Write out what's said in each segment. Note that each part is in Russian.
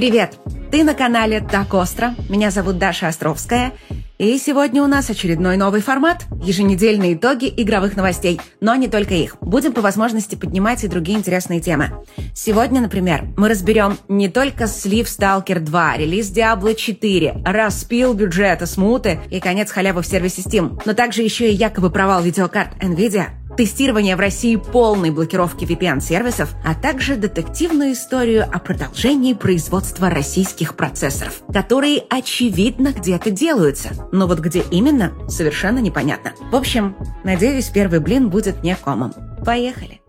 Привет! Ты на канале Так Остро. Меня зовут Даша Островская. И сегодня у нас очередной новый формат – еженедельные итоги игровых новостей. Но не только их. Будем по возможности поднимать и другие интересные темы. Сегодня, например, мы разберем не только слив Stalker 2, релиз Diablo 4, распил бюджета смуты и конец халявы в сервисе Steam, но также еще и якобы провал видеокарт NVIDIA, тестирование в России полной блокировки VPN-сервисов, а также детективную историю о продолжении производства российских процессоров, которые, очевидно, где-то делаются. Но вот где именно, совершенно непонятно. В общем, надеюсь, первый блин будет не комом. Поехали!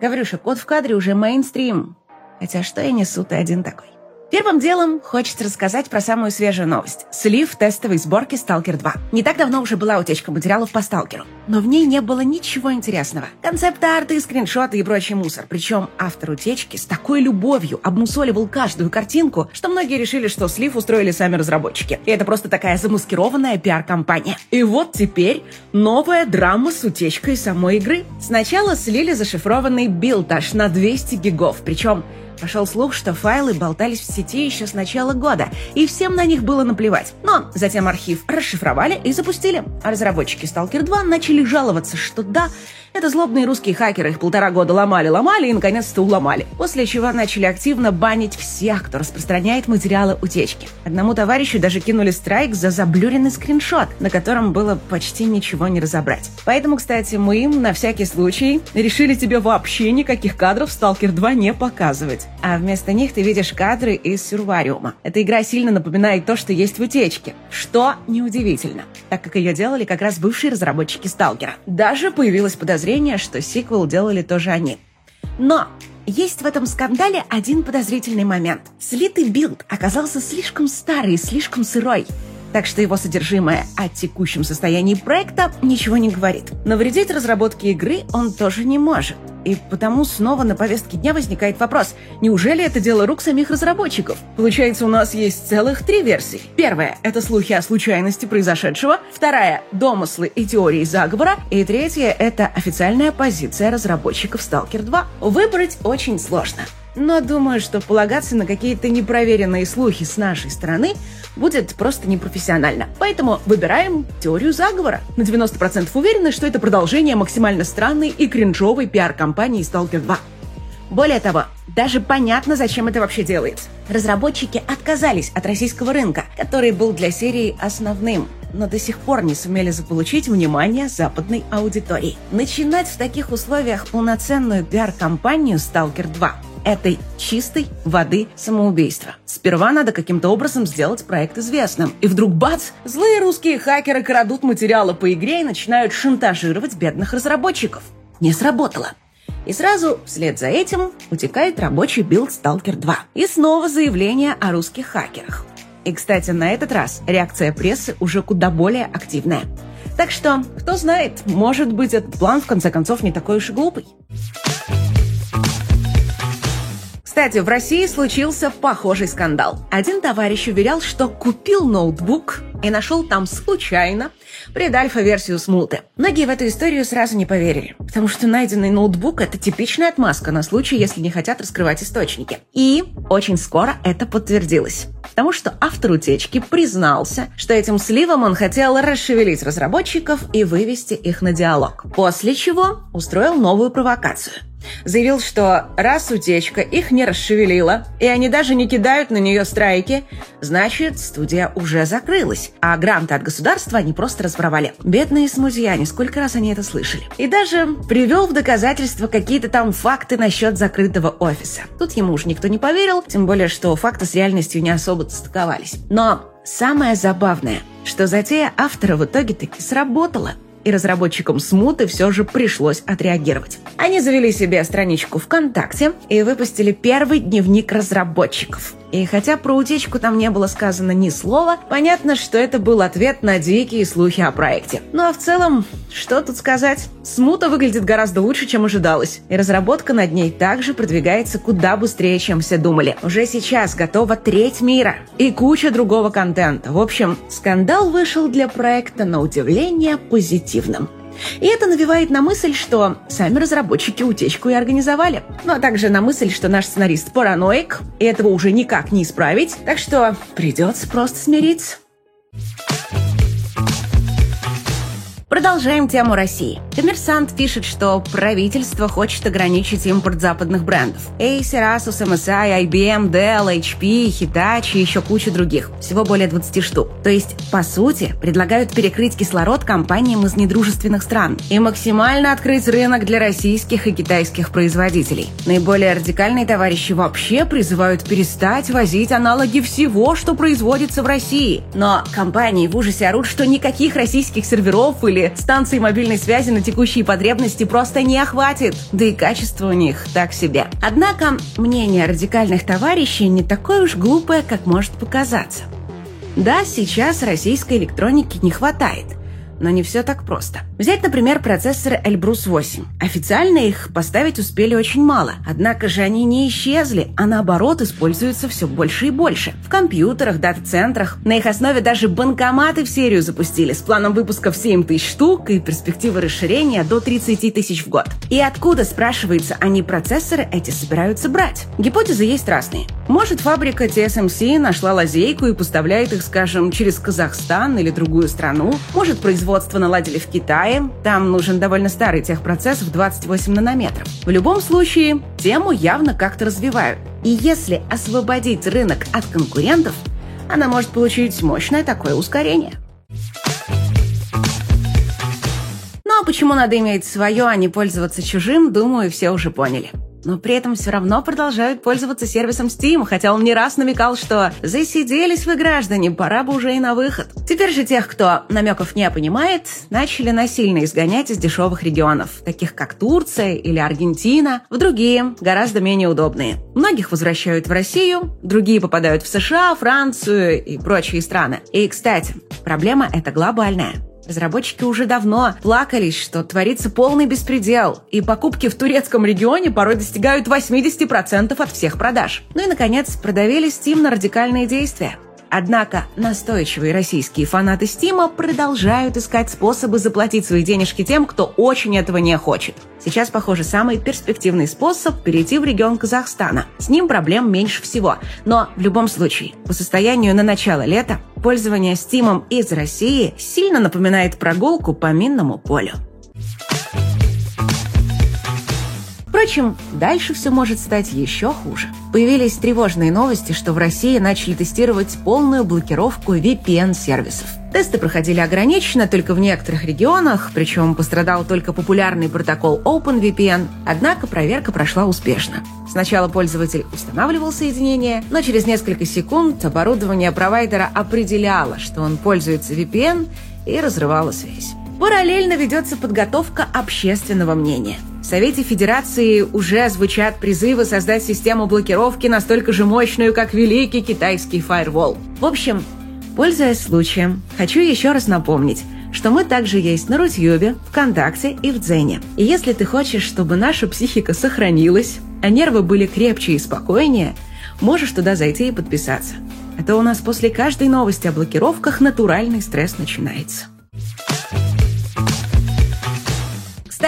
Гаврюша, код в кадре уже мейнстрим. Хотя что я несу, ты один такой. Первым делом хочется рассказать про самую свежую новость. Слив тестовой сборки Stalker 2. Не так давно уже была утечка материалов по Сталкеру, но в ней не было ничего интересного. Концепт-арты, скриншоты и прочий мусор. Причем автор утечки с такой любовью обмусоливал каждую картинку, что многие решили, что слив устроили сами разработчики. И это просто такая замаскированная пиар-компания. И вот теперь новая драма с утечкой самой игры. Сначала слили зашифрованный билд аж на 200 гигов, причем Пошел слух, что файлы болтались в сети еще с начала года, и всем на них было наплевать. Но затем архив расшифровали и запустили. А разработчики Stalker 2 начали жаловаться, что да, это злобные русские хакеры их полтора года ломали-ломали и наконец-то уломали. После чего начали активно банить всех, кто распространяет материалы утечки. Одному товарищу даже кинули страйк за заблюренный скриншот, на котором было почти ничего не разобрать. Поэтому, кстати, мы им на всякий случай решили тебе вообще никаких кадров Stalker 2 не показывать. А вместо них ты видишь кадры из Сюрвариума. Эта игра сильно напоминает то, что есть в утечке. Что неудивительно, так как ее делали как раз бывшие разработчики Сталкера. Даже появилось подозрение подозрение, что сиквел делали тоже они. Но есть в этом скандале один подозрительный момент. Слитый билд оказался слишком старый и слишком сырой так что его содержимое о текущем состоянии проекта ничего не говорит. Навредить разработке игры он тоже не может. И потому снова на повестке дня возникает вопрос, неужели это дело рук самих разработчиков? Получается, у нас есть целых три версии. Первая – это слухи о случайности произошедшего. Вторая – домыслы и теории заговора. И третья – это официальная позиция разработчиков Stalker 2. Выбрать очень сложно. Но думаю, что полагаться на какие-то непроверенные слухи с нашей стороны будет просто непрофессионально. Поэтому выбираем теорию заговора. На 90% уверены, что это продолжение максимально странной и кринжовой пиар-компании Stalker 2. Более того, даже понятно, зачем это вообще делается. Разработчики отказались от российского рынка, который был для серии основным, но до сих пор не сумели заполучить внимание западной аудитории. Начинать в таких условиях полноценную пиар-компанию Stalker 2 этой чистой воды самоубийства. Сперва надо каким-то образом сделать проект известным. И вдруг бац! Злые русские хакеры крадут материалы по игре и начинают шантажировать бедных разработчиков. Не сработало. И сразу вслед за этим утекает рабочий билд Stalker 2. И снова заявление о русских хакерах. И, кстати, на этот раз реакция прессы уже куда более активная. Так что, кто знает, может быть, этот план в конце концов не такой уж и глупый. Кстати, в России случился похожий скандал. Один товарищ уверял, что купил ноутбук и нашел там случайно предальфа-версию смуты. Многие в эту историю сразу не поверили, потому что найденный ноутбук – это типичная отмазка на случай, если не хотят раскрывать источники. И очень скоро это подтвердилось. Потому что автор утечки признался, что этим сливом он хотел расшевелить разработчиков и вывести их на диалог. После чего устроил новую провокацию – Заявил, что раз утечка их не расшевелила, и они даже не кидают на нее страйки, значит, студия уже закрылась, а гранты от государства они просто разворовали. Бедные смузьяне, сколько раз они это слышали. И даже привел в доказательство какие-то там факты насчет закрытого офиса. Тут ему уже никто не поверил, тем более, что факты с реальностью не особо стыковались. Но самое забавное, что затея автора в итоге таки сработала и разработчикам смуты все же пришлось отреагировать. Они завели себе страничку ВКонтакте и выпустили первый дневник разработчиков – и хотя про утечку там не было сказано ни слова, понятно, что это был ответ на дикие слухи о проекте. Ну а в целом, что тут сказать? Смута выглядит гораздо лучше, чем ожидалось. И разработка над ней также продвигается куда быстрее, чем все думали. Уже сейчас готова треть мира и куча другого контента. В общем, скандал вышел для проекта на удивление позитивным. И это навевает на мысль, что сами разработчики утечку и организовали. Ну а также на мысль, что наш сценарист параноик, и этого уже никак не исправить, так что придется просто смириться. Продолжаем тему России. Коммерсант пишет, что правительство хочет ограничить импорт западных брендов. Acer, Asus, MSI, IBM, Dell, HP, Hitachi и еще куча других. Всего более 20 штук. То есть, по сути, предлагают перекрыть кислород компаниям из недружественных стран и максимально открыть рынок для российских и китайских производителей. Наиболее радикальные товарищи вообще призывают перестать возить аналоги всего, что производится в России. Но компании в ужасе орут, что никаких российских серверов или или станции мобильной связи на текущие потребности просто не охватит, да и качество у них так себе. Однако мнение радикальных товарищей не такое уж глупое, как может показаться. Да, сейчас российской электроники не хватает – но не все так просто. Взять, например, процессоры Elbrus 8. Официально их поставить успели очень мало, однако же они не исчезли, а наоборот используются все больше и больше. В компьютерах, дата-центрах. На их основе даже банкоматы в серию запустили с планом выпуска в 7 тысяч штук и перспективы расширения до 30 тысяч в год. И откуда, спрашивается, они процессоры эти собираются брать? Гипотезы есть разные. Может, фабрика TSMC нашла лазейку и поставляет их, скажем, через Казахстан или другую страну. Может, производство производство наладили в Китае. Там нужен довольно старый техпроцесс в 28 нанометров. В любом случае, тему явно как-то развивают. И если освободить рынок от конкурентов, она может получить мощное такое ускорение. Ну а почему надо иметь свое, а не пользоваться чужим, думаю, все уже поняли но при этом все равно продолжают пользоваться сервисом Steam, хотя он не раз намекал, что засиделись вы, граждане, пора бы уже и на выход. Теперь же тех, кто намеков не понимает, начали насильно изгонять из дешевых регионов, таких как Турция или Аргентина, в другие, гораздо менее удобные. Многих возвращают в Россию, другие попадают в США, Францию и прочие страны. И, кстати, проблема эта глобальная. Разработчики уже давно плакались, что творится полный беспредел, и покупки в турецком регионе порой достигают 80% от всех продаж. Ну и, наконец, продавили Steam на радикальные действия. Однако настойчивые российские фанаты Стима продолжают искать способы заплатить свои денежки тем, кто очень этого не хочет. Сейчас, похоже, самый перспективный способ – перейти в регион Казахстана. С ним проблем меньше всего. Но в любом случае, по состоянию на начало лета, пользование Стимом из России сильно напоминает прогулку по минному полю. Впрочем, дальше все может стать еще хуже. Появились тревожные новости, что в России начали тестировать полную блокировку VPN-сервисов. Тесты проходили ограниченно только в некоторых регионах, причем пострадал только популярный протокол OpenVPN, однако проверка прошла успешно. Сначала пользователь устанавливал соединение, но через несколько секунд оборудование провайдера определяло, что он пользуется VPN и разрывало связь. Параллельно ведется подготовка общественного мнения. В Совете Федерации уже звучат призывы создать систему блокировки настолько же мощную, как великий китайский фаервол. В общем, пользуясь случаем, хочу еще раз напомнить, что мы также есть на Рутьюбе, ВКонтакте и в Дзене. И если ты хочешь, чтобы наша психика сохранилась, а нервы были крепче и спокойнее, можешь туда зайти и подписаться. Это у нас после каждой новости о блокировках натуральный стресс начинается.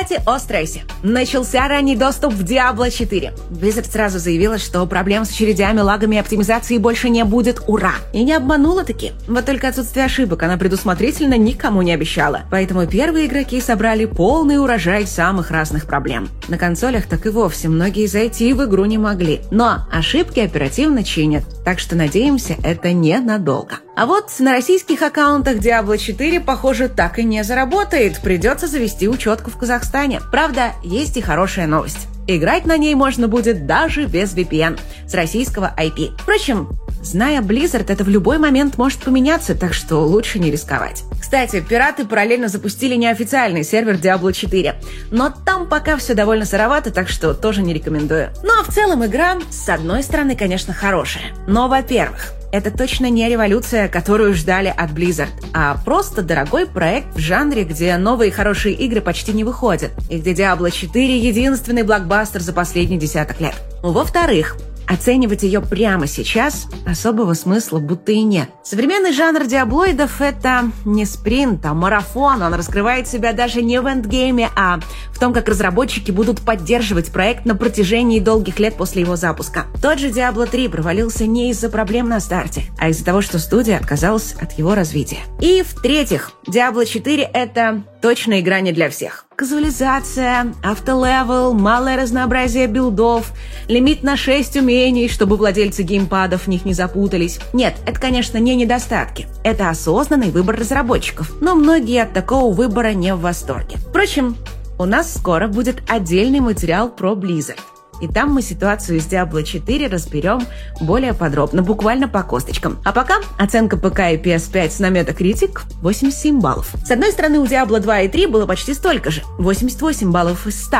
Кстати, о стрессе. Начался ранний доступ в Diablo 4. Blizzard сразу заявила, что проблем с очередями, лагами и оптимизацией больше не будет. Ура! И не обманула таки. Вот только отсутствие ошибок она предусмотрительно никому не обещала. Поэтому первые игроки собрали полный урожай самых разных проблем. На консолях так и вовсе многие зайти в игру не могли. Но ошибки оперативно чинят. Так что надеемся, это ненадолго. А вот на российских аккаунтах Diablo 4, похоже, так и не заработает. Придется завести учетку в Казахстане. Правда, есть и хорошая новость. Играть на ней можно будет даже без VPN с российского IP. Впрочем, Зная Blizzard, это в любой момент может поменяться, так что лучше не рисковать. Кстати, пираты параллельно запустили неофициальный сервер Diablo 4, но там пока все довольно сыровато, так что тоже не рекомендую. Ну а в целом игра, с одной стороны, конечно, хорошая. Но, во-первых, это точно не революция, которую ждали от Blizzard, а просто дорогой проект в жанре, где новые хорошие игры почти не выходят, и где Diablo 4 — единственный блокбастер за последний десяток лет. Во-вторых, оценивать ее прямо сейчас особого смысла будто и нет. Современный жанр диаблоидов — это не спринт, а марафон. Он раскрывает себя даже не в эндгейме, а в том, как разработчики будут поддерживать проект на протяжении долгих лет после его запуска. Тот же Diablo 3 провалился не из-за проблем на старте, а из-за того, что студия отказалась от его развития. И в-третьих, Diablo 4 — это точно игра не для всех. Казуализация, автолевел, малое разнообразие билдов, лимит на 6 умений, чтобы владельцы геймпадов в них не запутались. Нет, это, конечно, не недостатки. Это осознанный выбор разработчиков, но многие от такого выбора не в восторге. Впрочем, у нас скоро будет отдельный материал про Blizzard. И там мы ситуацию с Diablo 4 разберем более подробно, буквально по косточкам. А пока оценка ПК и PS5 с намета критик 87 баллов. С одной стороны, у Diablo 2 и 3 было почти столько же, 88 баллов из 100.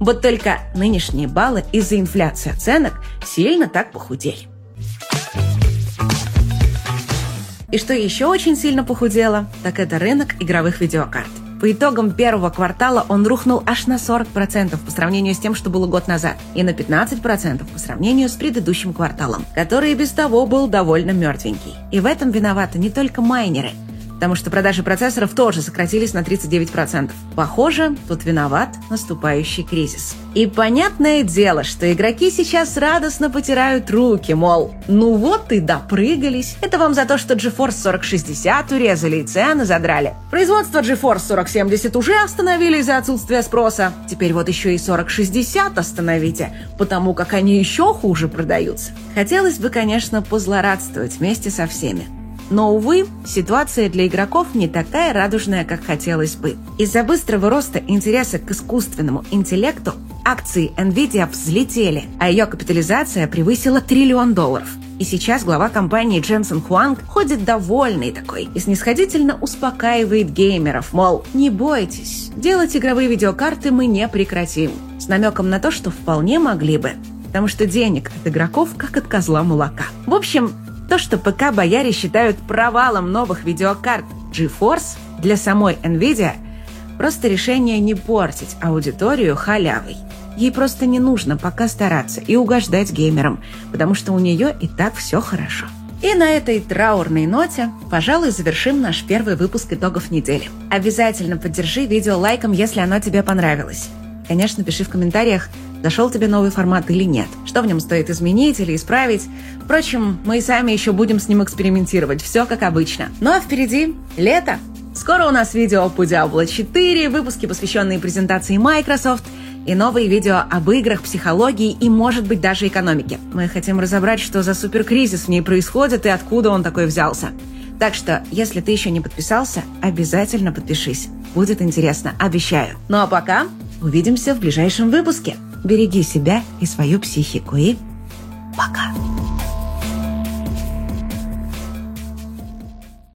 Вот только нынешние баллы из-за инфляции оценок сильно так похудели. И что еще очень сильно похудело, так это рынок игровых видеокарт. По итогам первого квартала он рухнул аж на 40% по сравнению с тем, что было год назад, и на 15% по сравнению с предыдущим кварталом, который и без того был довольно мертвенький. И в этом виноваты не только майнеры – потому что продажи процессоров тоже сократились на 39%. Похоже, тут виноват наступающий кризис. И понятное дело, что игроки сейчас радостно потирают руки, мол, ну вот и допрыгались. Это вам за то, что GeForce 4060 урезали и цены задрали. Производство GeForce 4070 уже остановили из-за отсутствия спроса. Теперь вот еще и 4060 остановите, потому как они еще хуже продаются. Хотелось бы, конечно, позлорадствовать вместе со всеми. Но, увы, ситуация для игроков не такая радужная, как хотелось бы. Из-за быстрого роста интереса к искусственному интеллекту акции Nvidia взлетели, а ее капитализация превысила триллион долларов. И сейчас глава компании Дженсен Хуанг ходит довольный такой и снисходительно успокаивает геймеров, мол, не бойтесь, делать игровые видеокарты мы не прекратим. С намеком на то, что вполне могли бы потому что денег от игроков как от козла молока. В общем, то, что ПК-бояре считают провалом новых видеокарт GeForce для самой NVIDIA, просто решение не портить аудиторию халявой. Ей просто не нужно пока стараться и угождать геймерам, потому что у нее и так все хорошо. И на этой траурной ноте, пожалуй, завершим наш первый выпуск итогов недели. Обязательно поддержи видео лайком, если оно тебе понравилось. Конечно, пиши в комментариях, зашел тебе новый формат или нет, что в нем стоит изменить или исправить. Впрочем, мы и сами еще будем с ним экспериментировать, все как обычно. Ну а впереди лето. Скоро у нас видео по Diablo 4, выпуски, посвященные презентации Microsoft, и новые видео об играх, психологии и, может быть, даже экономике. Мы хотим разобрать, что за суперкризис в ней происходит и откуда он такой взялся. Так что, если ты еще не подписался, обязательно подпишись. Будет интересно, обещаю. Ну а пока Увидимся в ближайшем выпуске. Береги себя и свою психику. И пока.